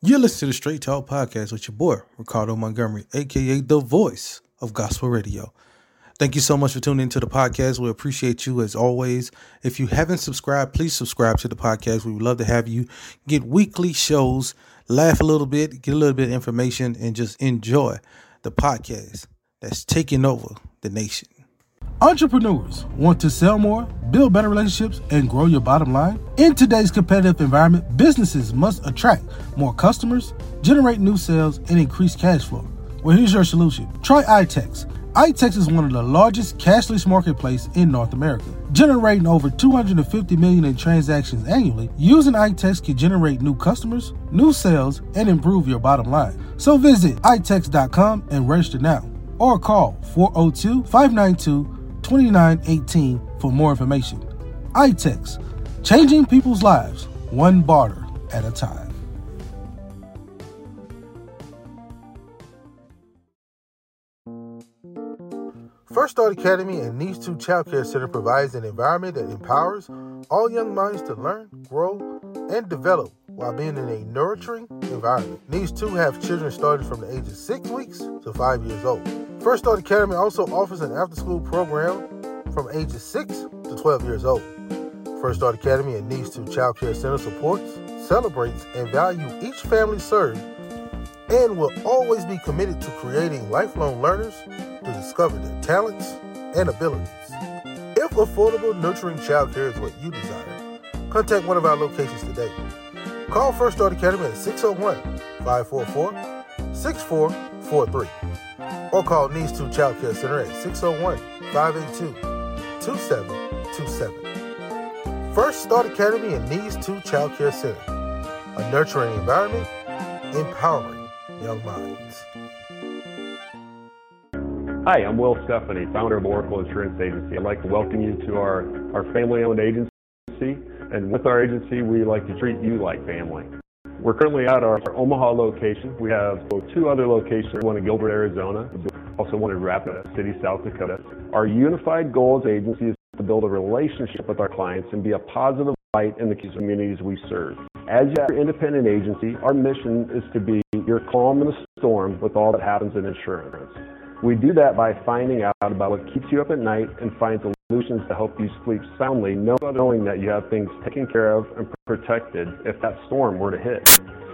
You're listening to the Straight Talk Podcast with your boy, Ricardo Montgomery, aka the voice of gospel radio. Thank you so much for tuning into the podcast. We appreciate you as always. If you haven't subscribed, please subscribe to the podcast. We would love to have you get weekly shows, laugh a little bit, get a little bit of information, and just enjoy the podcast that's taking over the nation. Entrepreneurs want to sell more, build better relationships, and grow your bottom line? In today's competitive environment, businesses must attract more customers, generate new sales, and increase cash flow. Well, here's your solution. Try iTex. iTex is one of the largest cashless marketplace in North America, generating over 250 million in transactions annually. Using iTex can generate new customers, new sales, and improve your bottom line. So visit itex.com and register now or call 402 592 2918 for more information. iTex, changing people's lives one barter at a time. First Start Academy and Needs 2 Child Care Center provides an environment that empowers all young minds to learn, grow, and develop while being in a nurturing environment. Needs 2 have children starting from the age of 6 weeks to 5 years old. First Start Academy also offers an after school program from ages 6 to 12 years old. First Start Academy and Needs 2 Child Care Center supports, celebrates, and values each family served and will always be committed to creating lifelong learners to discover their talents and abilities. If affordable, nurturing child care is what you desire, contact one of our locations today. Call First Start Academy at 601 544 6443 or call Needs 2 Child Care Center at 601 582 2727. First Start Academy and Needs 2 Child Care Center. A nurturing environment, empowering young minds. Hi, I'm Will Stephanie, founder of Oracle Insurance Agency. I'd like to welcome you to our, our family owned agency. And with our agency, we like to treat you like family. We're currently at our, Omaha location. We have two other locations, one in Gilbert, Arizona, also one in Rapid City, South Dakota. Our unified goal as agency is to build a relationship with our clients and be a positive light in the communities we serve. As your independent agency, our mission is to be your calm in the storm with all that happens in insurance. We do that by finding out about what keeps you up at night and find solutions to help you sleep soundly, knowing that you have things taken care of and protected if that storm were to hit.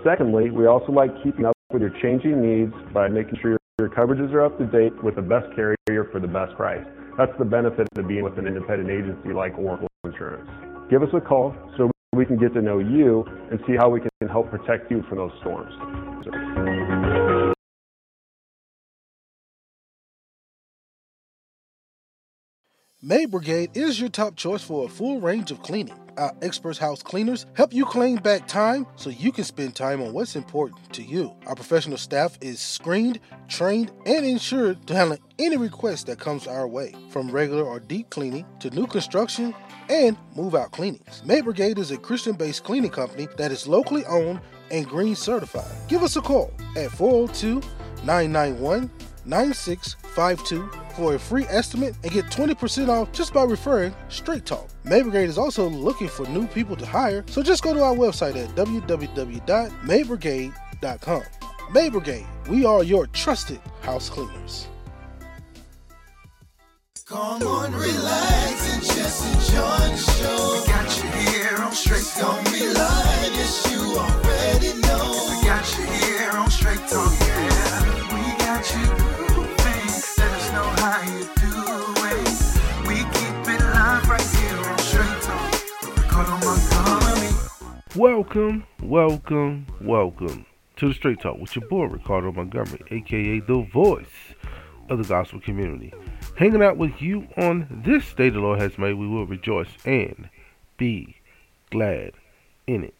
Secondly, we also like keeping up with your changing needs by making sure your coverages are up to date with the best carrier for the best price. That's the benefit of being with an independent agency like Oracle Insurance. Give us a call so we can get to know you and see how we can help protect you from those storms. Maid Brigade is your top choice for a full range of cleaning. Our experts house cleaners help you claim back time so you can spend time on what's important to you. Our professional staff is screened, trained, and insured to handle any request that comes our way, from regular or deep cleaning to new construction and move out cleanings. Maid Brigade is a Christian based cleaning company that is locally owned and green certified. Give us a call at 402 991 9652 for a free estimate and get 20% off just by referring Straight Talk. Maid Brigade is also looking for new people to hire, so just go to our website at www.maidbrigade.com. Maid Brigade, we are your trusted house cleaners. Come on, relax and just enjoy the show. We got you here on Straight Talk. Don't be yes, you already know. We got you here on Straight Talk, yeah. We got you Welcome, welcome, welcome to the Straight Talk with your boy Ricardo Montgomery, aka the voice of the gospel community. Hanging out with you on this day the Lord has made, we will rejoice and be glad in it.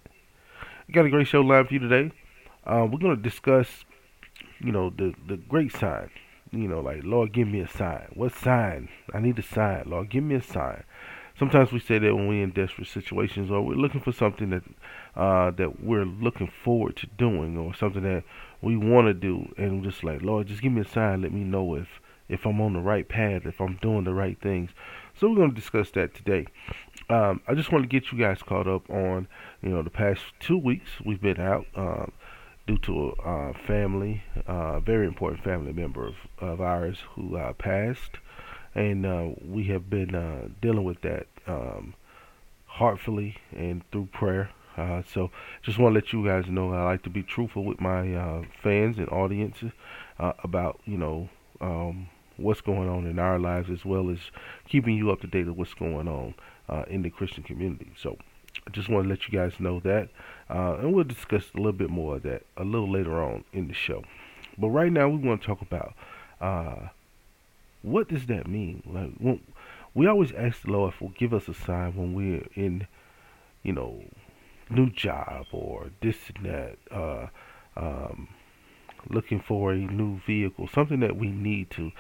got a great show live for you today. Uh, we're going to discuss, you know, the the great sign. You know, like Lord, give me a sign. What sign? I need a sign. Lord, give me a sign. Sometimes we say that when we're in desperate situations, or we're looking for something that uh, that we're looking forward to doing, or something that we want to do, and we're just like, Lord, just give me a sign. Let me know if if I'm on the right path, if I'm doing the right things. So we're going to discuss that today. Um, I just want to get you guys caught up on, you know, the past two weeks we've been out. Um, due to a family, a very important family member of, of ours who uh, passed, and uh, we have been uh, dealing with that um, heartfully and through prayer. Uh, so just want to let you guys know I like to be truthful with my uh, fans and audiences uh, about you know um, what's going on in our lives as well as keeping you up to date with what's going on uh, in the Christian community. So I just want to let you guys know that, uh, and we'll discuss a little bit more of that a little later on in the show. But right now we want to talk about uh, what does that mean? Like when, we always ask the Lord for give us a sign when we're in, you know, new job or this and that, uh, um, looking for a new vehicle, something that we need to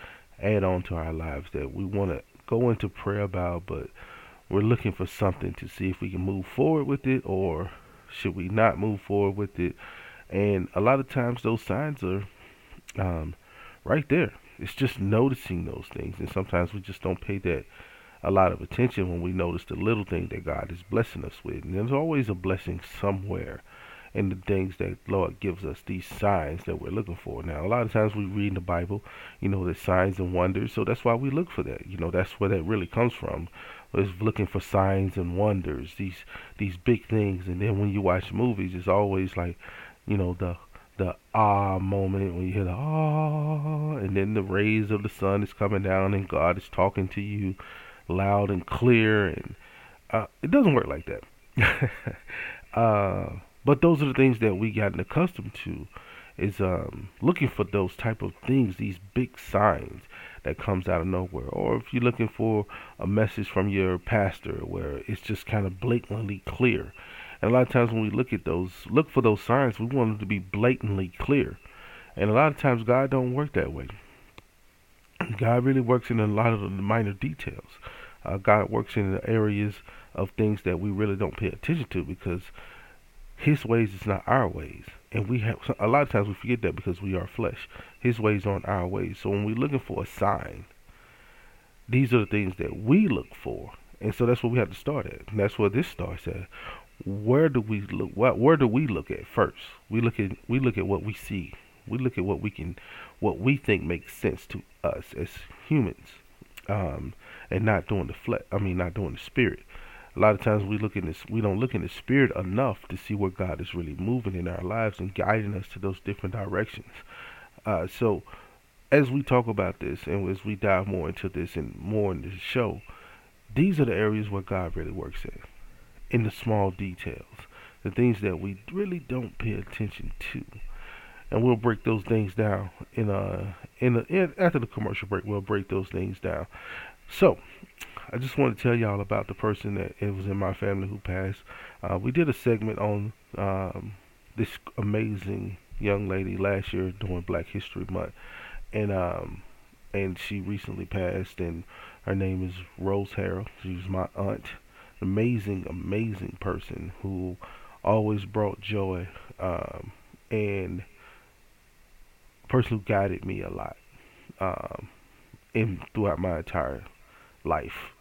add on to our lives that we want to go into prayer about, but we're looking for something to see if we can move forward with it or should we not move forward with it. And a lot of times those signs are um, right there. It's just noticing those things, and sometimes we just don't pay that a lot of attention when we notice the little thing that God is blessing us with. And there's always a blessing somewhere in the things that Lord gives us, these signs that we're looking for. Now, a lot of times we read in the Bible, you know, the signs and wonders, so that's why we look for that. You know, that's where that really comes from. Is looking for signs and wonders, these these big things, and then when you watch movies, it's always like, you know, the the ah moment when you hear the ah, and then the rays of the sun is coming down and God is talking to you loud and clear, and uh, it doesn't work like that. uh, but those are the things that we gotten accustomed to, is um, looking for those type of things, these big signs that comes out of nowhere, or if you're looking for a message from your pastor where it's just kind of blatantly clear. And a lot of times when we look at those, look for those signs, we want them to be blatantly clear. And a lot of times God don't work that way. God really works in a lot of the minor details. Uh, God works in the areas of things that we really don't pay attention to because His ways is not our ways, and we have a lot of times we forget that because we are flesh. His ways aren't our ways. So when we're looking for a sign, these are the things that we look for, and so that's what we have to start at. And that's where this starts at. Where do we look? What, where do we look at first? We look at we look at what we see. We look at what we can, what we think makes sense to us as humans, um, and not doing the flesh. I mean, not doing the spirit. A lot of times we look in this, we don't look in the spirit enough to see where God is really moving in our lives and guiding us to those different directions. Uh, so, as we talk about this and as we dive more into this and more in the show, these are the areas where God really works in, in the small details, the things that we really don't pay attention to and we'll break those things down in a in, a, in after the commercial break. We'll break those things down. So, I just want to tell y'all about the person that it was in my family who passed. Uh, we did a segment on um, this amazing young lady last year during Black History Month, and um, and she recently passed. And her name is Rose Harrell. She was my aunt. Amazing, amazing person who always brought joy. Um, and person who guided me a lot um, in throughout my entire life,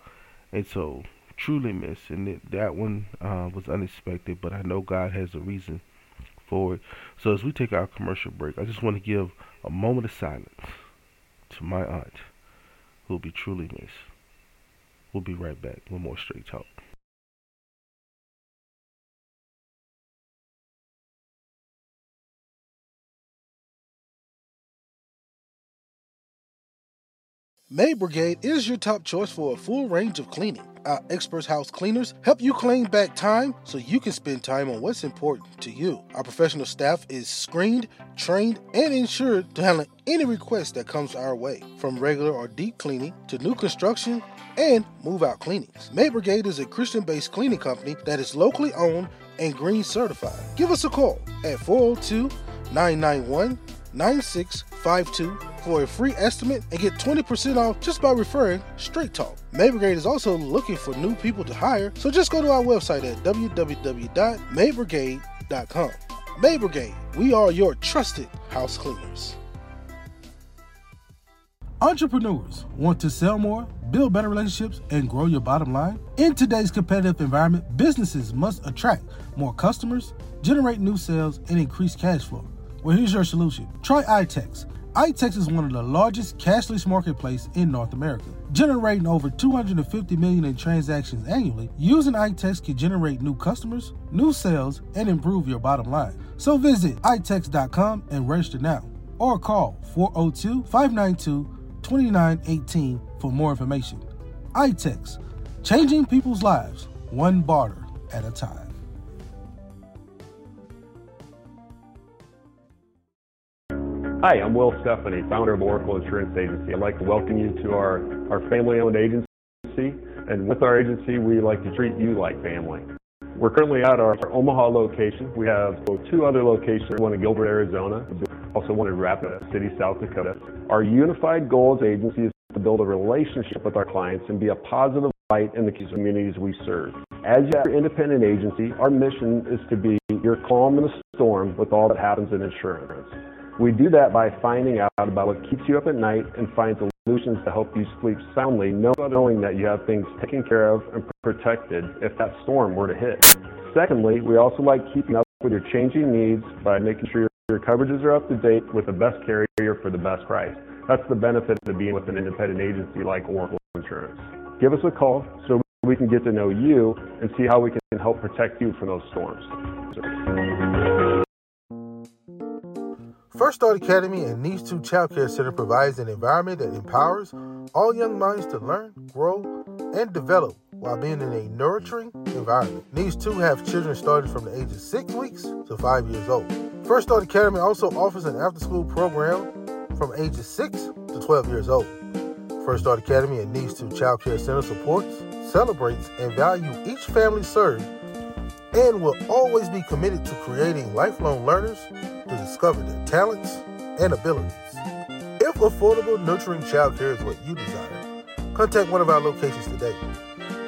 and so truly miss. And it, that one uh, was unexpected, but I know God has a reason for it. So as we take our commercial break, I just want to give a moment of silence to my aunt, who will be truly missed. We'll be right back with more straight talk. Maid Brigade is your top choice for a full range of cleaning. Our expert house cleaners help you claim back time so you can spend time on what's important to you. Our professional staff is screened, trained, and insured to handle any request that comes our way, from regular or deep cleaning to new construction and move out cleanings. Maid Brigade is a Christian based cleaning company that is locally owned and green certified. Give us a call at 402 991 9652 for a free estimate and get 20% off just by referring Straight Talk. Maid Brigade is also looking for new people to hire, so just go to our website at www.maidbrigade.com. Maid Brigade, we are your trusted house cleaners. Entrepreneurs want to sell more, build better relationships, and grow your bottom line? In today's competitive environment, businesses must attract more customers, generate new sales, and increase cash flow. Well, here's your solution. Try iTex. iTex is one of the largest cashless marketplace in North America, generating over 250 million in transactions annually. Using iTex can generate new customers, new sales, and improve your bottom line. So visit itex.com and register now, or call 402-592-2918 for more information. iTex, changing people's lives one barter at a time. Hi, I'm Will Stephanie, founder of Oracle Insurance Agency. I'd like to welcome you to our, our family owned agency. And with our agency, we like to treat you like family. We're currently at our, our Omaha location. We have two other locations, one in Gilbert, Arizona, also one in Rapid City, South Dakota. Our unified goal as agency is to build a relationship with our clients and be a positive light in the communities we serve. As your independent agency, our mission is to be your calm in the storm with all that happens in insurance. We do that by finding out about what keeps you up at night and find solutions to help you sleep soundly, knowing that you have things taken care of and protected if that storm were to hit. Secondly, we also like keeping up with your changing needs by making sure your coverages are up to date with the best carrier for the best price. That's the benefit of being with an independent agency like Oracle Insurance. Give us a call so we can get to know you and see how we can help protect you from those storms. First Start Academy and Needs 2 Child Care Center provides an environment that empowers all young minds to learn, grow, and develop while being in a nurturing environment. Needs 2 have children starting from the age of 6 weeks to 5 years old. First Start Academy also offers an after school program from ages 6 to 12 years old. First Start Academy and Needs 2 Child Care Center supports, celebrates, and values each family served and will always be committed to creating lifelong learners to discover their talents and abilities. If affordable, nurturing childcare is what you desire, contact one of our locations today.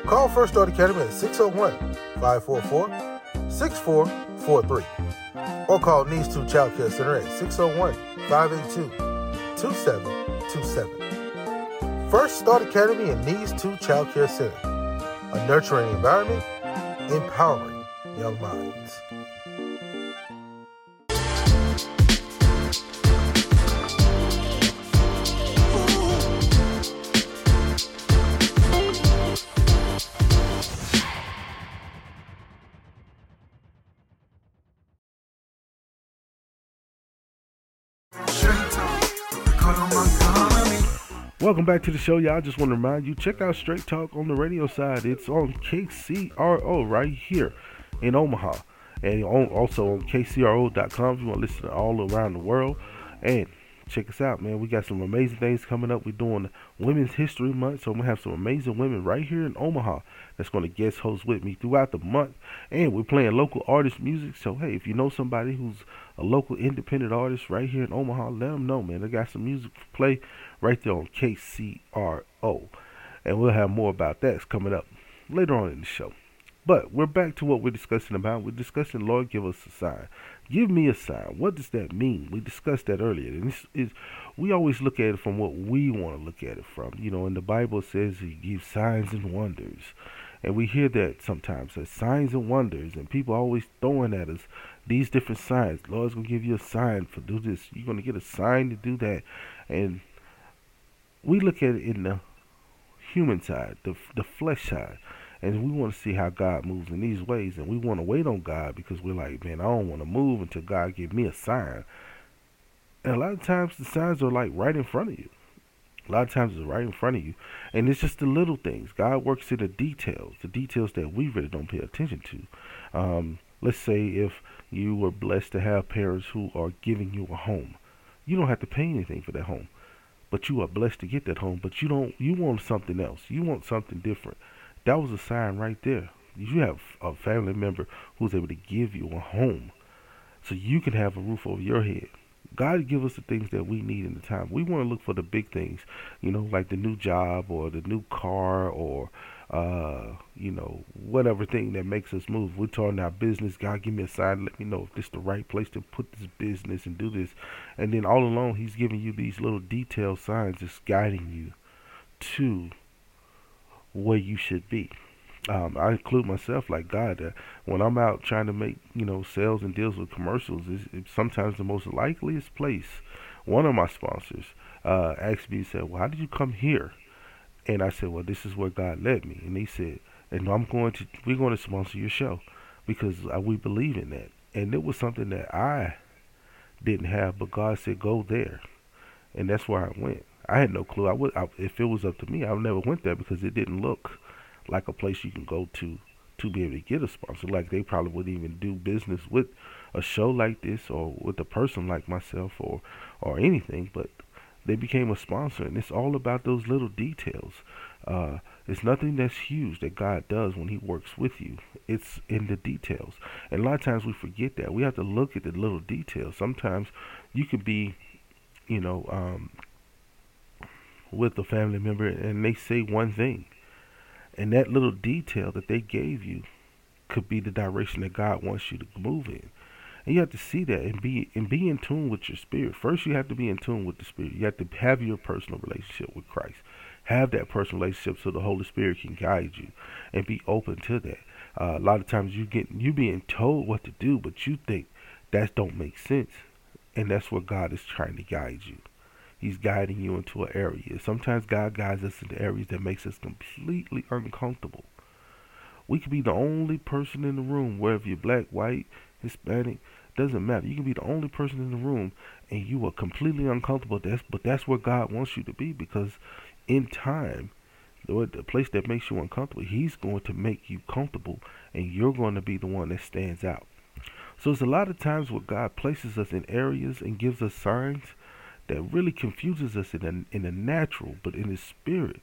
Call First Start Academy at 601 544 6443 or call Needs 2 Child Care Center at 601 582 2727. First Start Academy and Needs 2 Child Care Center, a nurturing environment, empowering young minds. Welcome back to the show, y'all. Just want to remind you, check out Straight Talk on the radio side. It's on KCRO right here in Omaha, and on, also on KCRO.com if you want to listen all around the world. And check us out, man. We got some amazing things coming up. We're doing Women's History Month, so gonna have some amazing women right here in Omaha that's gonna guest host with me throughout the month. And we're playing local artist music. So hey, if you know somebody who's a local independent artist right here in Omaha, let them know, man. They got some music to play right there on KCRO. And we'll have more about that coming up later on in the show. But we're back to what we're discussing about. We're discussing, Lord, give us a sign. Give me a sign. What does that mean? We discussed that earlier. And this is we always look at it from what we want to look at it from. You know, and the Bible says he gives signs and wonders. And we hear that sometimes as signs and wonders, and people always throwing at us these different signs. Lord's gonna give you a sign for do this. You're gonna get a sign to do that, and we look at it in the human side, the the flesh side, and we want to see how God moves in these ways, and we want to wait on God because we're like, man, I don't want to move until God give me a sign. And a lot of times the signs are like right in front of you. A lot of times it's right in front of you, and it's just the little things. God works in the details, the details that we really don't pay attention to. Um, let's say if you were blessed to have parents who are giving you a home, you don't have to pay anything for that home, but you are blessed to get that home. But you don't. You want something else. You want something different. That was a sign right there. You have a family member who's able to give you a home, so you can have a roof over your head. God give us the things that we need in the time. We want to look for the big things, you know, like the new job or the new car or uh, you know, whatever thing that makes us move. We're talking our business. God, give me a sign. Let me know if this is the right place to put this business and do this. And then all along, He's giving you these little detailed signs, just guiding you to where you should be. Um, I include myself like God. Uh, when I'm out trying to make you know sales and deals with commercials, it's, it's sometimes the most likeliest place. One of my sponsors uh, asked me, said, "Well, how did you come here?" And I said, "Well, this is where God led me." And he said, "And I'm going to we're going to sponsor your show because uh, we believe in that." And it was something that I didn't have, but God said, "Go there," and that's where I went. I had no clue. I would I, if it was up to me, I would never went there because it didn't look like a place you can go to to be able to get a sponsor. Like they probably wouldn't even do business with a show like this or with a person like myself or or anything. But they became a sponsor, and it's all about those little details. Uh, it's nothing that's huge that God does when He works with you. It's in the details, and a lot of times we forget that. We have to look at the little details. Sometimes you could be, you know, um, with a family member, and they say one thing, and that little detail that they gave you could be the direction that God wants you to move in. And you have to see that and be and be in tune with your spirit. First, you have to be in tune with the spirit. You have to have your personal relationship with Christ. Have that personal relationship so the Holy Spirit can guide you, and be open to that. Uh, a lot of times you get you being told what to do, but you think that don't make sense, and that's where God is trying to guide you. He's guiding you into an area. Sometimes God guides us into areas that makes us completely uncomfortable. We could be the only person in the room, whether you're black, white, Hispanic, doesn't matter. You can be the only person in the room and you are completely uncomfortable. That's but that's where God wants you to be because in time, the, the place that makes you uncomfortable, He's going to make you comfortable and you're going to be the one that stands out. So it's a lot of times where God places us in areas and gives us signs that really confuses us in the, in the natural, but in the spirit,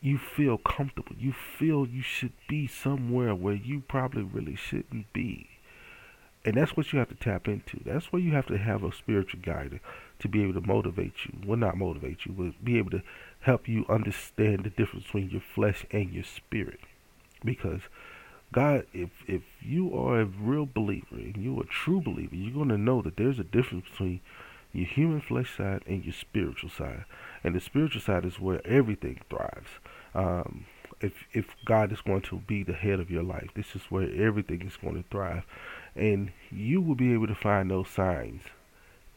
you feel comfortable. You feel you should be somewhere where you probably really shouldn't be. And that's what you have to tap into. That's where you have to have a spiritual guide to be able to motivate you. Well, not motivate you, but be able to help you understand the difference between your flesh and your spirit. Because God, if if you are a real believer and you're a true believer, you're going to know that there's a difference between your human flesh side and your spiritual side. And the spiritual side is where everything thrives. Um, if if God is going to be the head of your life, this is where everything is going to thrive, and you will be able to find those signs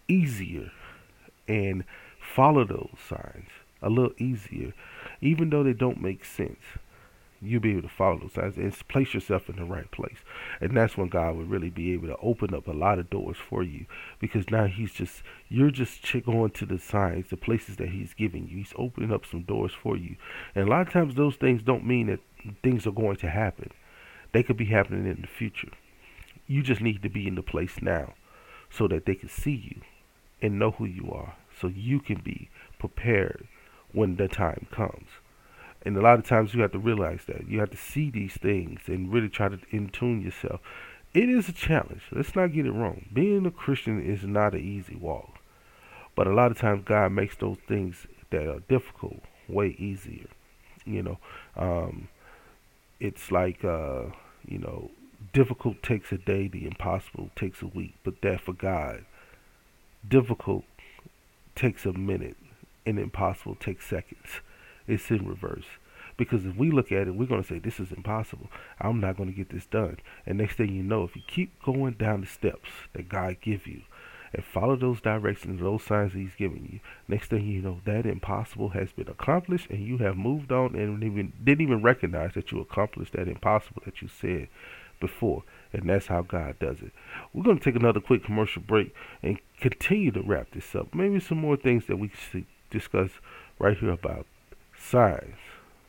easier and follow those signs a little easier, even though they don't make sense you'll be able to follow those signs and place yourself in the right place. And that's when God will really be able to open up a lot of doors for you because now He's just, you're just going to the signs, the places that He's giving you. He's opening up some doors for you. And a lot of times those things don't mean that things are going to happen, they could be happening in the future. You just need to be in the place now so that they can see you and know who you are so you can be prepared when the time comes. And a lot of times you have to realize that. You have to see these things and really try to in tune yourself. It is a challenge. Let's not get it wrong. Being a Christian is not an easy walk. But a lot of times God makes those things that are difficult way easier. You know, um, it's like, uh, you know, difficult takes a day, the impossible takes a week. But that for God, difficult takes a minute and impossible takes seconds it's in reverse. Because if we look at it, we're going to say, this is impossible. I'm not going to get this done. And next thing you know, if you keep going down the steps that God give you and follow those directions, those signs he's giving you, next thing you know, that impossible has been accomplished and you have moved on and even didn't even recognize that you accomplished that impossible that you said before. And that's how God does it. We're going to take another quick commercial break and continue to wrap this up. Maybe some more things that we should discuss right here about signs.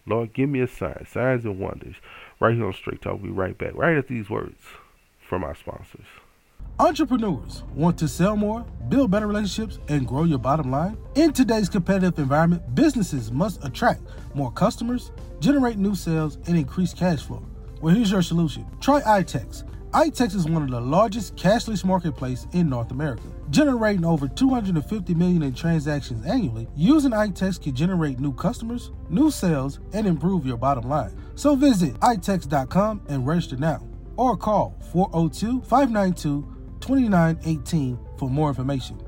Lord, give me a sign, signs and wonders. Right here on Straight Talk. We'll be right back. Right after these words from our sponsors. Entrepreneurs want to sell more, build better relationships, and grow your bottom line? In today's competitive environment, businesses must attract more customers, generate new sales, and increase cash flow. Well, here's your solution. Try iTex iTex is one of the largest cashless marketplace in North America, generating over 250 million in transactions annually. Using iTex can generate new customers, new sales, and improve your bottom line. So visit itex.com and register now, or call 402-592-2918 for more information.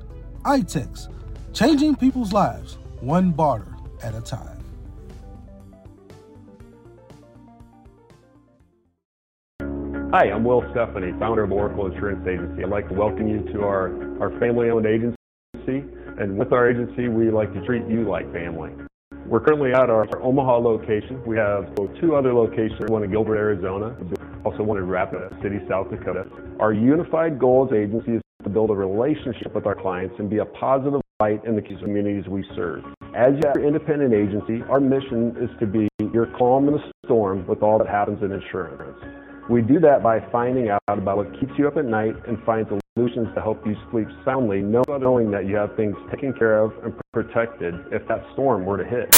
iTex, changing people's lives one barter at a time. Hi, I'm Will Stephanie, founder of Oracle Insurance Agency. I'd like to welcome you to our, our family-owned agency. And with our agency, we like to treat you like family. We're currently at our, our Omaha location. We have two other locations, one in Gilbert, Arizona, also one in Rapid City, South Dakota. Our unified goal as agency is to build a relationship with our clients and be a positive light in the communities we serve. As your independent agency, our mission is to be your calm in the storm with all that happens in insurance. We do that by finding out about what keeps you up at night and find solutions to help you sleep soundly, knowing that you have things taken care of and protected if that storm were to hit.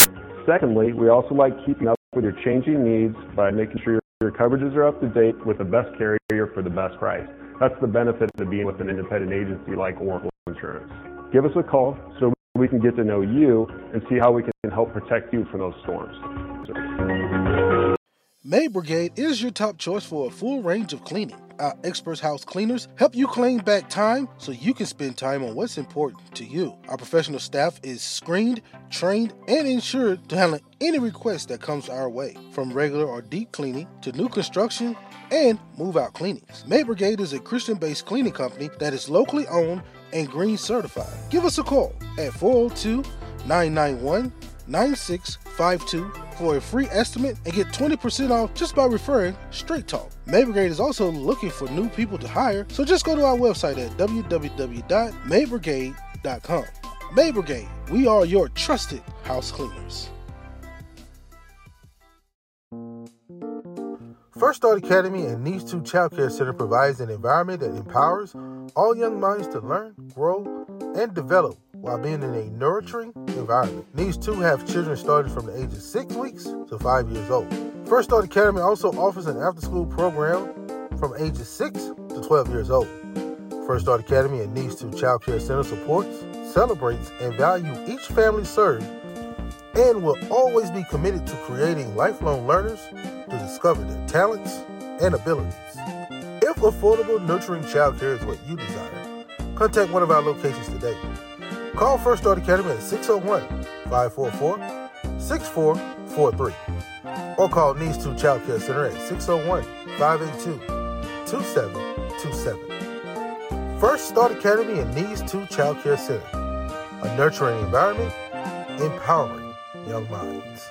Secondly, we also like keeping up with your changing needs by making sure your coverages are up to date with the best carrier for the best price. That's the benefit of being with an independent agency like Oracle Insurance. Give us a call so we can get to know you and see how we can help protect you from those storms. Maid Brigade is your top choice for a full range of cleaning. Our experts house cleaners help you claim back time so you can spend time on what's important to you. Our professional staff is screened, trained, and insured to handle any request that comes our way, from regular or deep cleaning to new construction and move out cleanings. Maid Brigade is a Christian based cleaning company that is locally owned and green certified. Give us a call at 402 991 9652 for a free estimate and get 20% off just by referring Straight Talk. Maid Brigade is also looking for new people to hire, so just go to our website at www.maidbrigade.com. Maid Brigade, we are your trusted house cleaners. First Start Academy and Needs 2 Child Care Center provides an environment that empowers all young minds to learn, grow, and develop while being in a nurturing environment. These two have children starting from the age of six weeks to five years old. First Start Academy also offers an after school program from ages 6 to 12 years old. First Start Academy and Needs to Child Care Center supports, celebrates, and values each family served and will always be committed to creating lifelong learners to discover their talents and abilities. If affordable, nurturing child care is what you desire, contact one of our locations today. Call First Start Academy at 601 544 6443 or call Needs to Child Care Center at 601 582 2727. First Start Academy and Needs to Child Care Center, a nurturing environment, empowering young minds.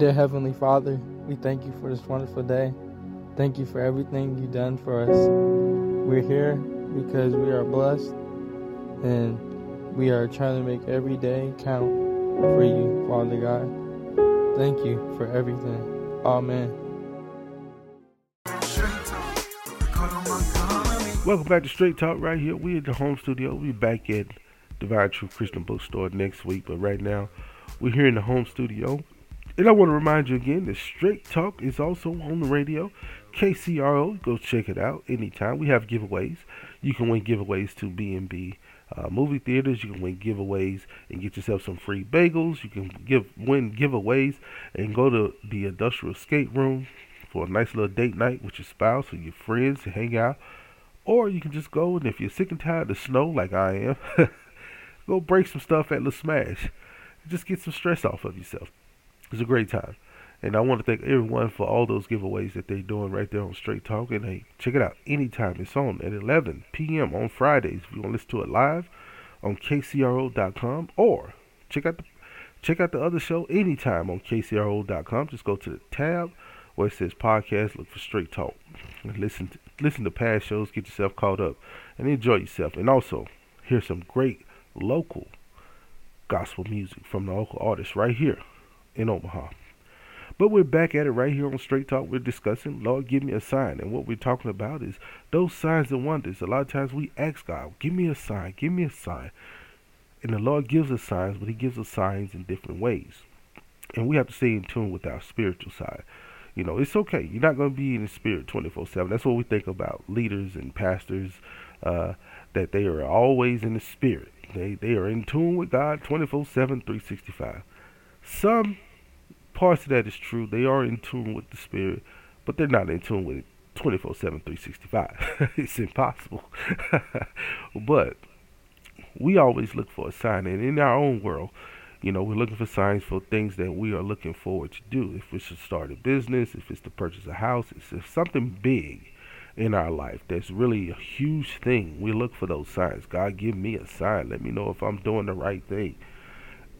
Dear Heavenly Father, we thank you for this wonderful day. Thank you for everything you've done for us. We're here because we are blessed and we are trying to make every day count for you, Father God. Thank you for everything. Amen. Welcome back to Straight Talk right here. we're at the home studio. We'll be back at Divine Truth Christian Bookstore next week, but right now we're here in the home studio. And I want to remind you again that Straight Talk is also on the radio. KCRO, go check it out anytime. We have giveaways. You can win giveaways to B&B uh, movie theaters. You can win giveaways and get yourself some free bagels. You can give win giveaways and go to the industrial skate room for a nice little date night with your spouse or your friends to hang out. Or you can just go and if you're sick and tired of the snow like I am, go break some stuff at La Smash. Just get some stress off of yourself. It's a great time. And I want to thank everyone for all those giveaways that they're doing right there on Straight Talk. And hey, check it out anytime. It's on at 11 p.m. on Fridays. If you want to listen to it live on KCRO.com or check out the check out the other show anytime on KCRO.com. Just go to the tab where it says podcast. Look for Straight Talk. Listen to, listen to past shows. Get yourself caught up and enjoy yourself. And also hear some great local gospel music from the local artists right here in Omaha. But we're back at it right here on Straight Talk. We're discussing, Lord, give me a sign. And what we're talking about is those signs and wonders. A lot of times we ask God, give me a sign, give me a sign. And the Lord gives us signs, but He gives us signs in different ways. And we have to stay in tune with our spiritual side. You know, it's okay. You're not going to be in the spirit 24 7. That's what we think about leaders and pastors, uh, that they are always in the spirit. They, they are in tune with God 24 7, 365. Some parts of that is true. They are in tune with the spirit, but they're not in tune with it 24 7, 365. it's impossible. but we always look for a sign. And in our own world, you know, we're looking for signs for things that we are looking forward to do. If it's to start a business, if it's to purchase a house, if something big in our life that's really a huge thing, we look for those signs. God, give me a sign. Let me know if I'm doing the right thing.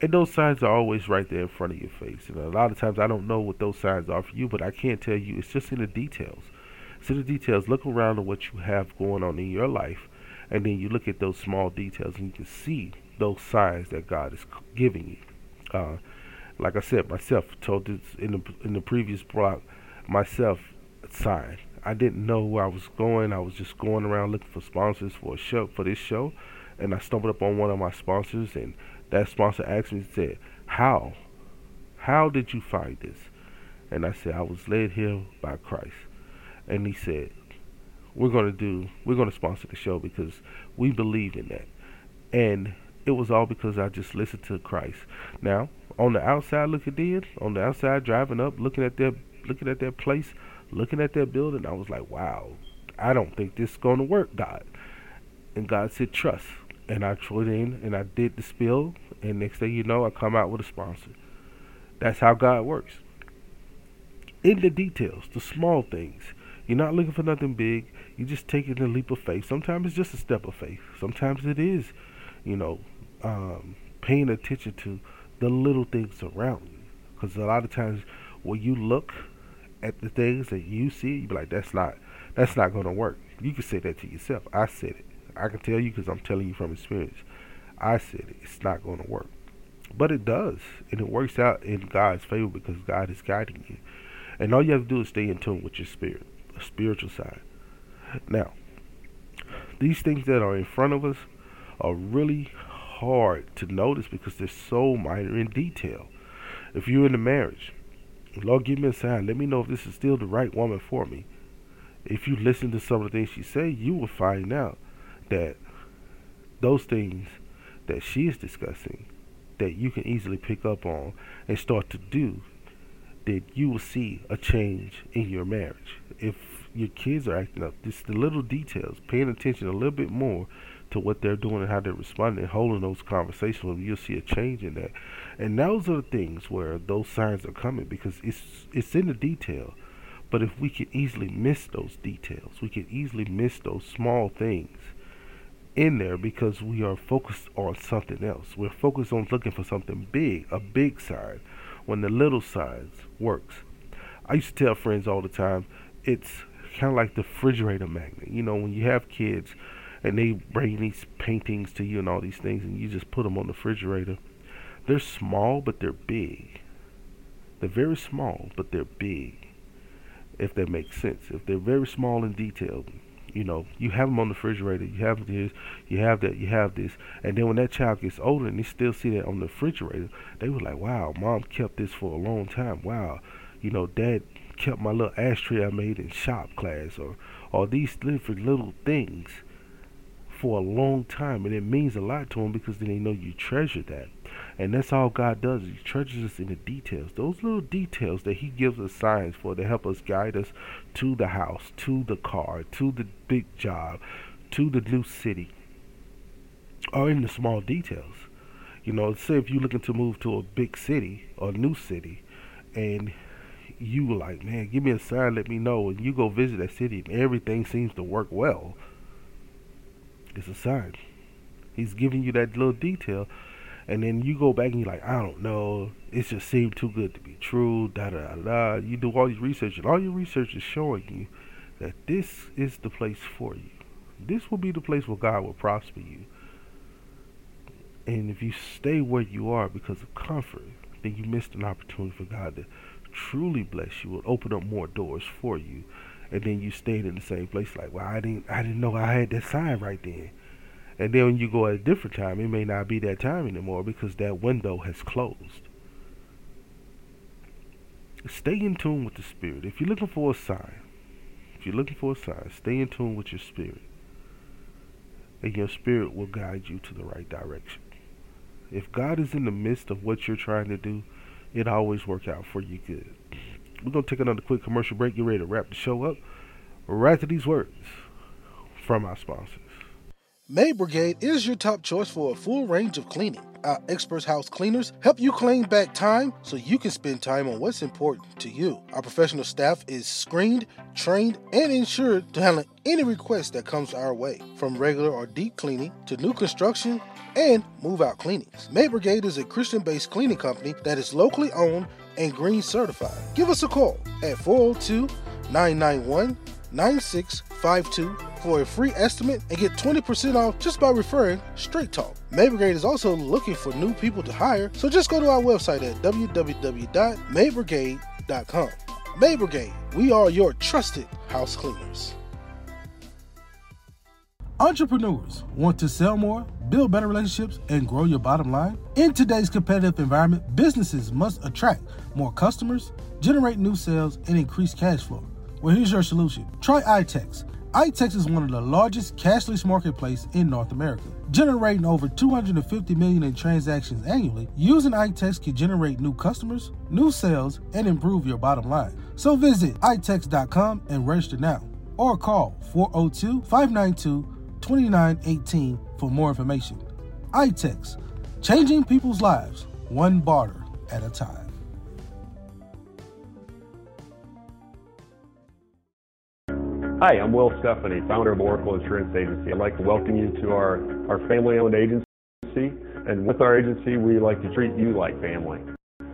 And those signs are always right there in front of your face. And a lot of times I don't know what those signs are for you, but I can't tell you. It's just in the details. In the details. Look around at what you have going on in your life, and then you look at those small details, and you can see those signs that God is giving you. Uh, like I said, myself told this in the in the previous block. Myself sign. I didn't know where I was going. I was just going around looking for sponsors for a show for this show, and I stumbled up on one of my sponsors, and that sponsor asked me, said, "How, how did you find this?" And I said, "I was led here by Christ." And he said, "We're gonna do. We're gonna sponsor the show because we believe in that." And it was all because I just listened to Christ. Now, on the outside looking in, on the outside driving up, looking at their looking at their place, looking at their building, I was like, wow, I don't think this is gonna work, God. And God said, trust. And I tried in and I did the spill, and next thing you know, I come out with a sponsor. That's how God works. In the details, the small things. You're not looking for nothing big. You're just taking a leap of faith. Sometimes it's just a step of faith. Sometimes it is, you know, um, paying attention to the little things around you. Because a lot of times when you look at the things that you see, you be like, "That's not, that's not going to work." You can say that to yourself. I said it. I can tell you because I'm telling you from experience. I said it. It's not going to work, but it does, and it works out in God's favor because God is guiding you. And all you have to do is stay in tune with your spirit, spiritual side. Now, these things that are in front of us are really hard to notice because they're so minor in detail. If you're in a marriage, Lord, give me a sign. Let me know if this is still the right woman for me. If you listen to some of the things she say, you will find out that those things that she is discussing that you can easily pick up on and start to do, that you will see a change in your marriage. If your kids are acting up, just the little details, paying attention a little bit more to what they're doing and how they're responding, holding those conversations, you'll see a change in that. And those are the things where those signs are coming because it's it's in the detail. But if we can easily miss those details, we can easily miss those small things in there because we are focused on something else. We're focused on looking for something big, a big sign, when the little signs works. I used to tell friends all the time, it's kind of like the refrigerator magnet. You know, when you have kids, and they bring these paintings to you and all these things, and you just put them on the refrigerator. They're small, but they're big. They're very small, but they're big. If that makes sense. If they're very small and detailed, you know, you have them on the refrigerator. You have this, you have that, you have this, and then when that child gets older and they still see that on the refrigerator, they were like, "Wow, mom kept this for a long time. Wow, you know, dad kept my little ashtray I made in shop class, or or these different little things." for a long time, and it means a lot to them because then they know you treasure that. And that's all God does. He treasures us in the details. Those little details that He gives us signs for to help us guide us to the house, to the car, to the big job, to the new city, or in the small details. You know, say if you're looking to move to a big city or a new city, and you were like, man, give me a sign, let me know, and you go visit that city, and everything seems to work well it's a sign. He's giving you that little detail, and then you go back and you're like, I don't know. It just seemed too good to be true. Da da da. You do all your research, and all your research is showing you that this is the place for you. This will be the place where God will prosper you. And if you stay where you are because of comfort, then you missed an opportunity for God to truly bless you, and open up more doors for you. And then you stayed in the same place like, well, I didn't I didn't know I had that sign right then. And then when you go at a different time, it may not be that time anymore because that window has closed. Stay in tune with the spirit. If you're looking for a sign, if you're looking for a sign, stay in tune with your spirit. And your spirit will guide you to the right direction. If God is in the midst of what you're trying to do, it always work out for you good. We're gonna take another quick commercial break. Get ready to wrap the show up. Right to these words from our sponsors. Maid Brigade is your top choice for a full range of cleaning. Our experts house cleaners help you claim back time so you can spend time on what's important to you. Our professional staff is screened, trained, and insured to handle any request that comes our way, from regular or deep cleaning to new construction and move out cleanings. Maid Brigade is a Christian based cleaning company that is locally owned and green certified. Give us a call at 402 991 9652 for a free estimate and get 20% off just by referring Straight Talk. Maid Brigade is also looking for new people to hire, so just go to our website at www.maidbrigade.com. Maid Brigade, we are your trusted house cleaners. Entrepreneurs want to sell more, build better relationships, and grow your bottom line? In today's competitive environment, businesses must attract more customers, generate new sales, and increase cash flow. Well, here's your solution. Try iTex. iTex is one of the largest cashless marketplace in North America, generating over 250 million in transactions annually. Using iTex can generate new customers, new sales, and improve your bottom line. So visit itex.com and register now, or call 402-592-2918 for more information. iTex, changing people's lives one barter at a time. Hi, I'm Will Stephanie, founder of Oracle Insurance Agency. I'd like to welcome you to our, our family owned agency. And with our agency, we like to treat you like family.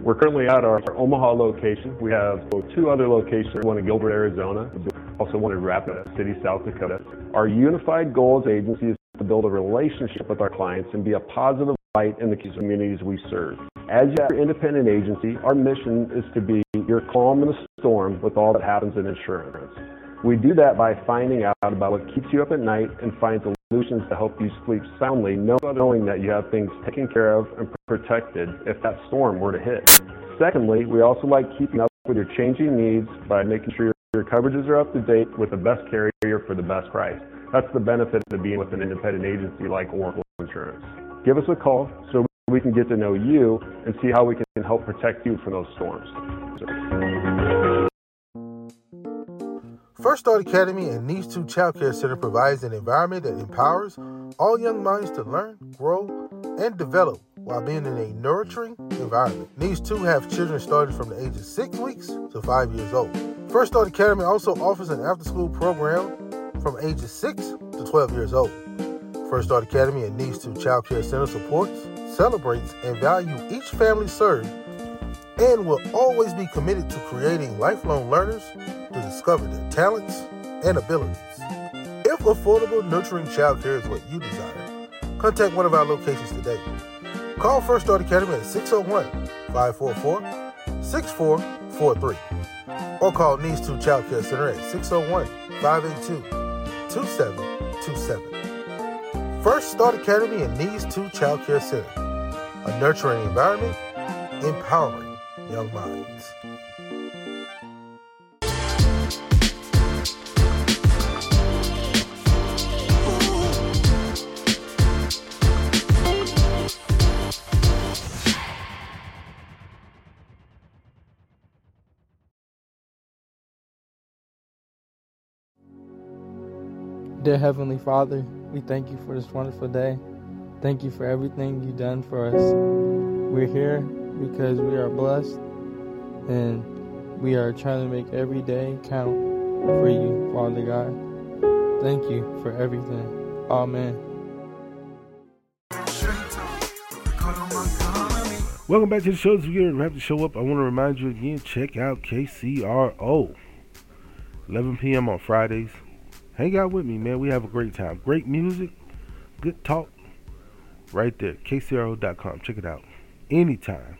We're currently at our, our Omaha location. We have two other locations, one in Gilbert, Arizona, also one in Rapid City, South Dakota. Our unified goal as agency is to build a relationship with our clients and be a positive light in the communities we serve. As your independent agency, our mission is to be your calm in the storm with all that happens in insurance. We do that by finding out about what keeps you up at night and find solutions to help you sleep soundly, knowing that you have things taken care of and protected if that storm were to hit. Secondly, we also like keeping up with your changing needs by making sure your coverages are up to date with the best carrier for the best price. That's the benefit of being with an independent agency like Oracle Insurance. Give us a call so we can get to know you and see how we can help protect you from those storms. First Start Academy and Needs 2 Child Care Center provides an environment that empowers all young minds to learn, grow, and develop while being in a nurturing environment. Needs 2 have children starting from the age of 6 weeks to 5 years old. First Start Academy also offers an after school program from ages 6 to 12 years old. First Start Academy and Needs 2 Child Care Center supports, celebrates, and values each family served and will always be committed to creating lifelong learners discover their talents and abilities. If affordable, nurturing childcare is what you desire, contact one of our locations today. Call First Start Academy at 601 544 6443 or call Needs 2 Child Care Center at 601 582 2727. First Start Academy and Needs 2 Child Care Center, a nurturing environment, empowering young minds. Dear Heavenly Father, we thank you for this wonderful day. Thank you for everything you've done for us. We're here because we are blessed and we are trying to make every day count for you, Father God. Thank you for everything. Amen. Welcome back to the show. As we get ready to the show up, I want to remind you again check out KCRO. 11 p.m. on Fridays. Hang out with me, man. We have a great time. Great music, good talk. Right there. KCRO.com. Check it out. Anytime.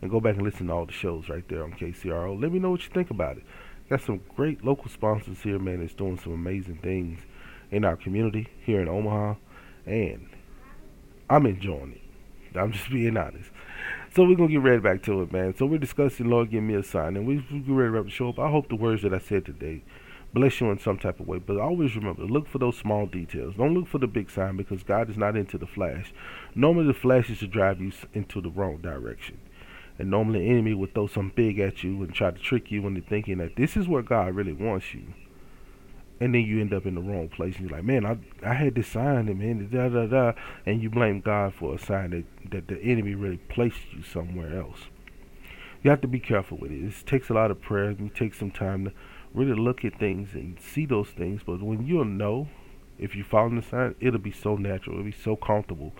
and go back and listen to all the shows right there on KCRO. Let me know what you think about it. Got some great local sponsors here, man, that's doing some amazing things in our community here in Omaha, and I'm enjoying it. I'm just being honest. So we're gonna get right back to it, man. So we're discussing Lord give me a sign, and we we ready to wrap the show up. I hope the words that I said today bless you in some type of way. But always remember, look for those small details. Don't look for the big sign because God is not into the flash. Normally, the flash is to drive you into the wrong direction. And normally, the enemy would throw some big at you and try to trick you into thinking that this is where God really wants you. And then you end up in the wrong place. And you're like, man, I I had this sign, and man, da da da, and you blame God for a sign that that the enemy really placed you somewhere else. You have to be careful with it. It takes a lot of prayer, it takes some time to really look at things and see those things. But when you'll know, if you follow the sign, it'll be so natural, it'll be so comfortable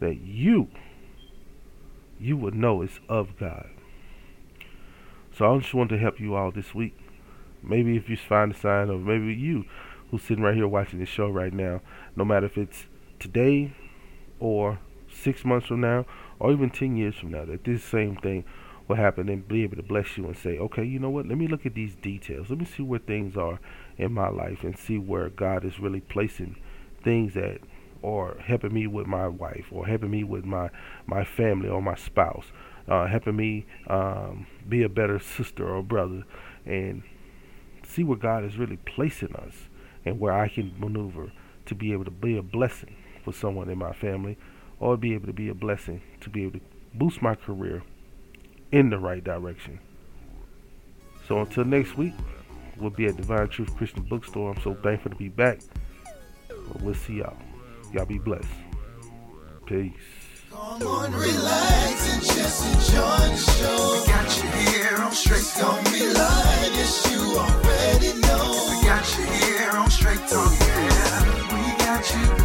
that you, you would know it's of God. So I just want to help you all this week. Maybe if you find a sign, or maybe you who's sitting right here watching this show right now, no matter if it's today or six months from now or even 10 years from now, that this same thing will happened and be able to bless you and say, okay, you know what? Let me look at these details. Let me see where things are in my life and see where God is really placing things that or helping me with my wife or helping me with my my family or my spouse, uh, helping me um, be a better sister or brother, and see where God is really placing us and where I can maneuver to be able to be a blessing for someone in my family or be able to be a blessing to be able to boost my career in the right direction. So until next week, we'll be at Divine Truth Christian Bookstore. I'm so thankful to be back. We'll see y'all. Y'all be blessed. Peace. Come on, relax and just enjoy the show. We got you here on Straight. Yes, you already know. We got you here on Straight Talk, yeah. We got you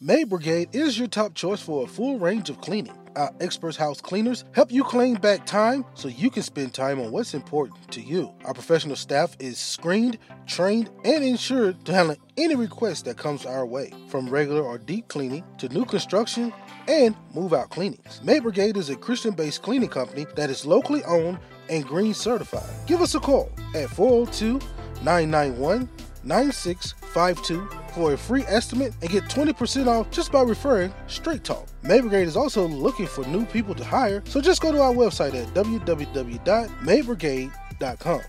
Maid Brigade is your top choice for a full range of cleaning. Our experts house cleaners help you claim back time so you can spend time on what's important to you. Our professional staff is screened, trained, and insured to handle any request that comes our way, from regular or deep cleaning to new construction and move out cleanings. Maid Brigade is a Christian based cleaning company that is locally owned and green certified. Give us a call at 402 991 9652 for a free estimate and get 20% off just by referring Straight Talk. Maid Brigade is also looking for new people to hire, so just go to our website at www.maidbrigade.com.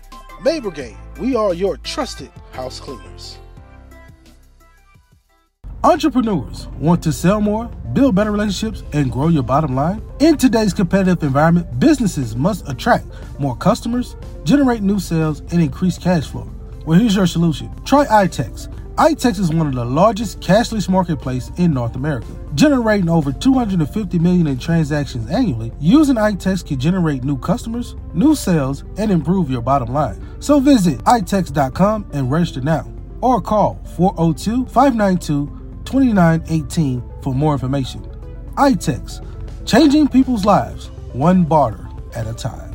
Maid Brigade, we are your trusted house cleaners. Entrepreneurs want to sell more, build better relationships, and grow your bottom line? In today's competitive environment, businesses must attract more customers, generate new sales, and increase cash flow. Well, here's your solution. Try iTex. iTex is one of the largest cashless marketplace in North America, generating over 250 million in transactions annually. Using iTex can generate new customers, new sales, and improve your bottom line. So visit itex.com and register now, or call 402-592-2918 for more information. iTex, changing people's lives one barter at a time.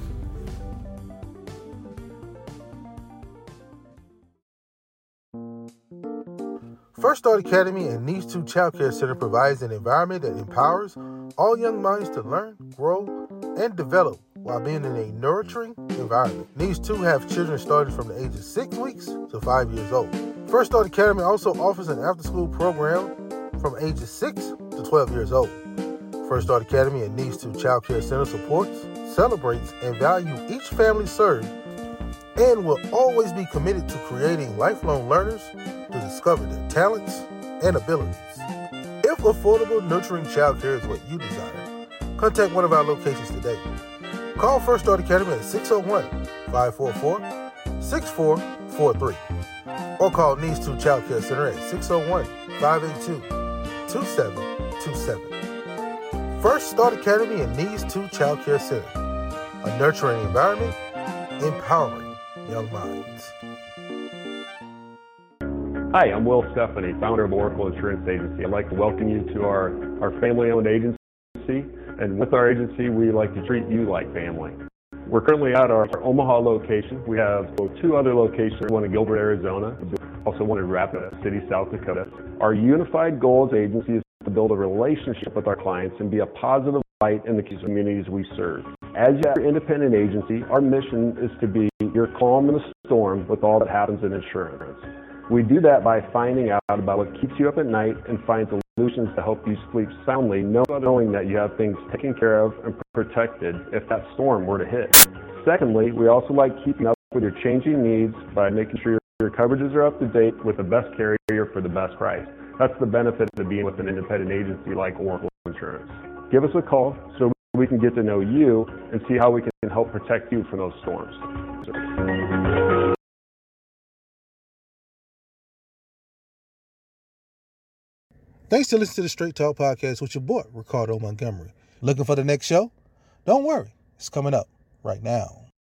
First Start Academy and Needs 2 Child Care Center provides an environment that empowers all young minds to learn, grow, and develop while being in a nurturing environment. These 2 have children starting from the age of 6 weeks to 5 years old. First Start Academy also offers an after school program from ages 6 to 12 years old. First Start Academy and Needs 2 Child Care Center supports, celebrates, and values each family served and will always be committed to creating lifelong learners to discover their talents and abilities. If affordable, nurturing childcare is what you desire, contact one of our locations today. Call First Start Academy at 601 544 6443 or call Needs 2 Child Care Center at 601 582 2727. First Start Academy and Needs 2 Child Care Center, a nurturing environment, empowering young minds. Hi, I'm Will Stephanie, founder of Oracle Insurance Agency. I'd like to welcome you to our, our family owned agency. And with our agency, we like to treat you like family. We're currently at our, our Omaha location. We have two other locations, one in Gilbert, Arizona, also one in Rapid City, South Dakota. Our unified goal as agency is to build a relationship with our clients and be a positive light in the communities we serve. As your independent agency, our mission is to be your calm in the storm with all that happens in insurance. We do that by finding out about what keeps you up at night and find solutions to help you sleep soundly, knowing that you have things taken care of and protected if that storm were to hit. Secondly, we also like keeping up with your changing needs by making sure your coverages are up to date with the best carrier for the best price. That's the benefit of being with an independent agency like Oracle Insurance. Give us a call so we can get to know you and see how we can help protect you from those storms. Thanks to listening to the Straight Talk Podcast with your boy, Ricardo Montgomery. Looking for the next show? Don't worry, it's coming up right now.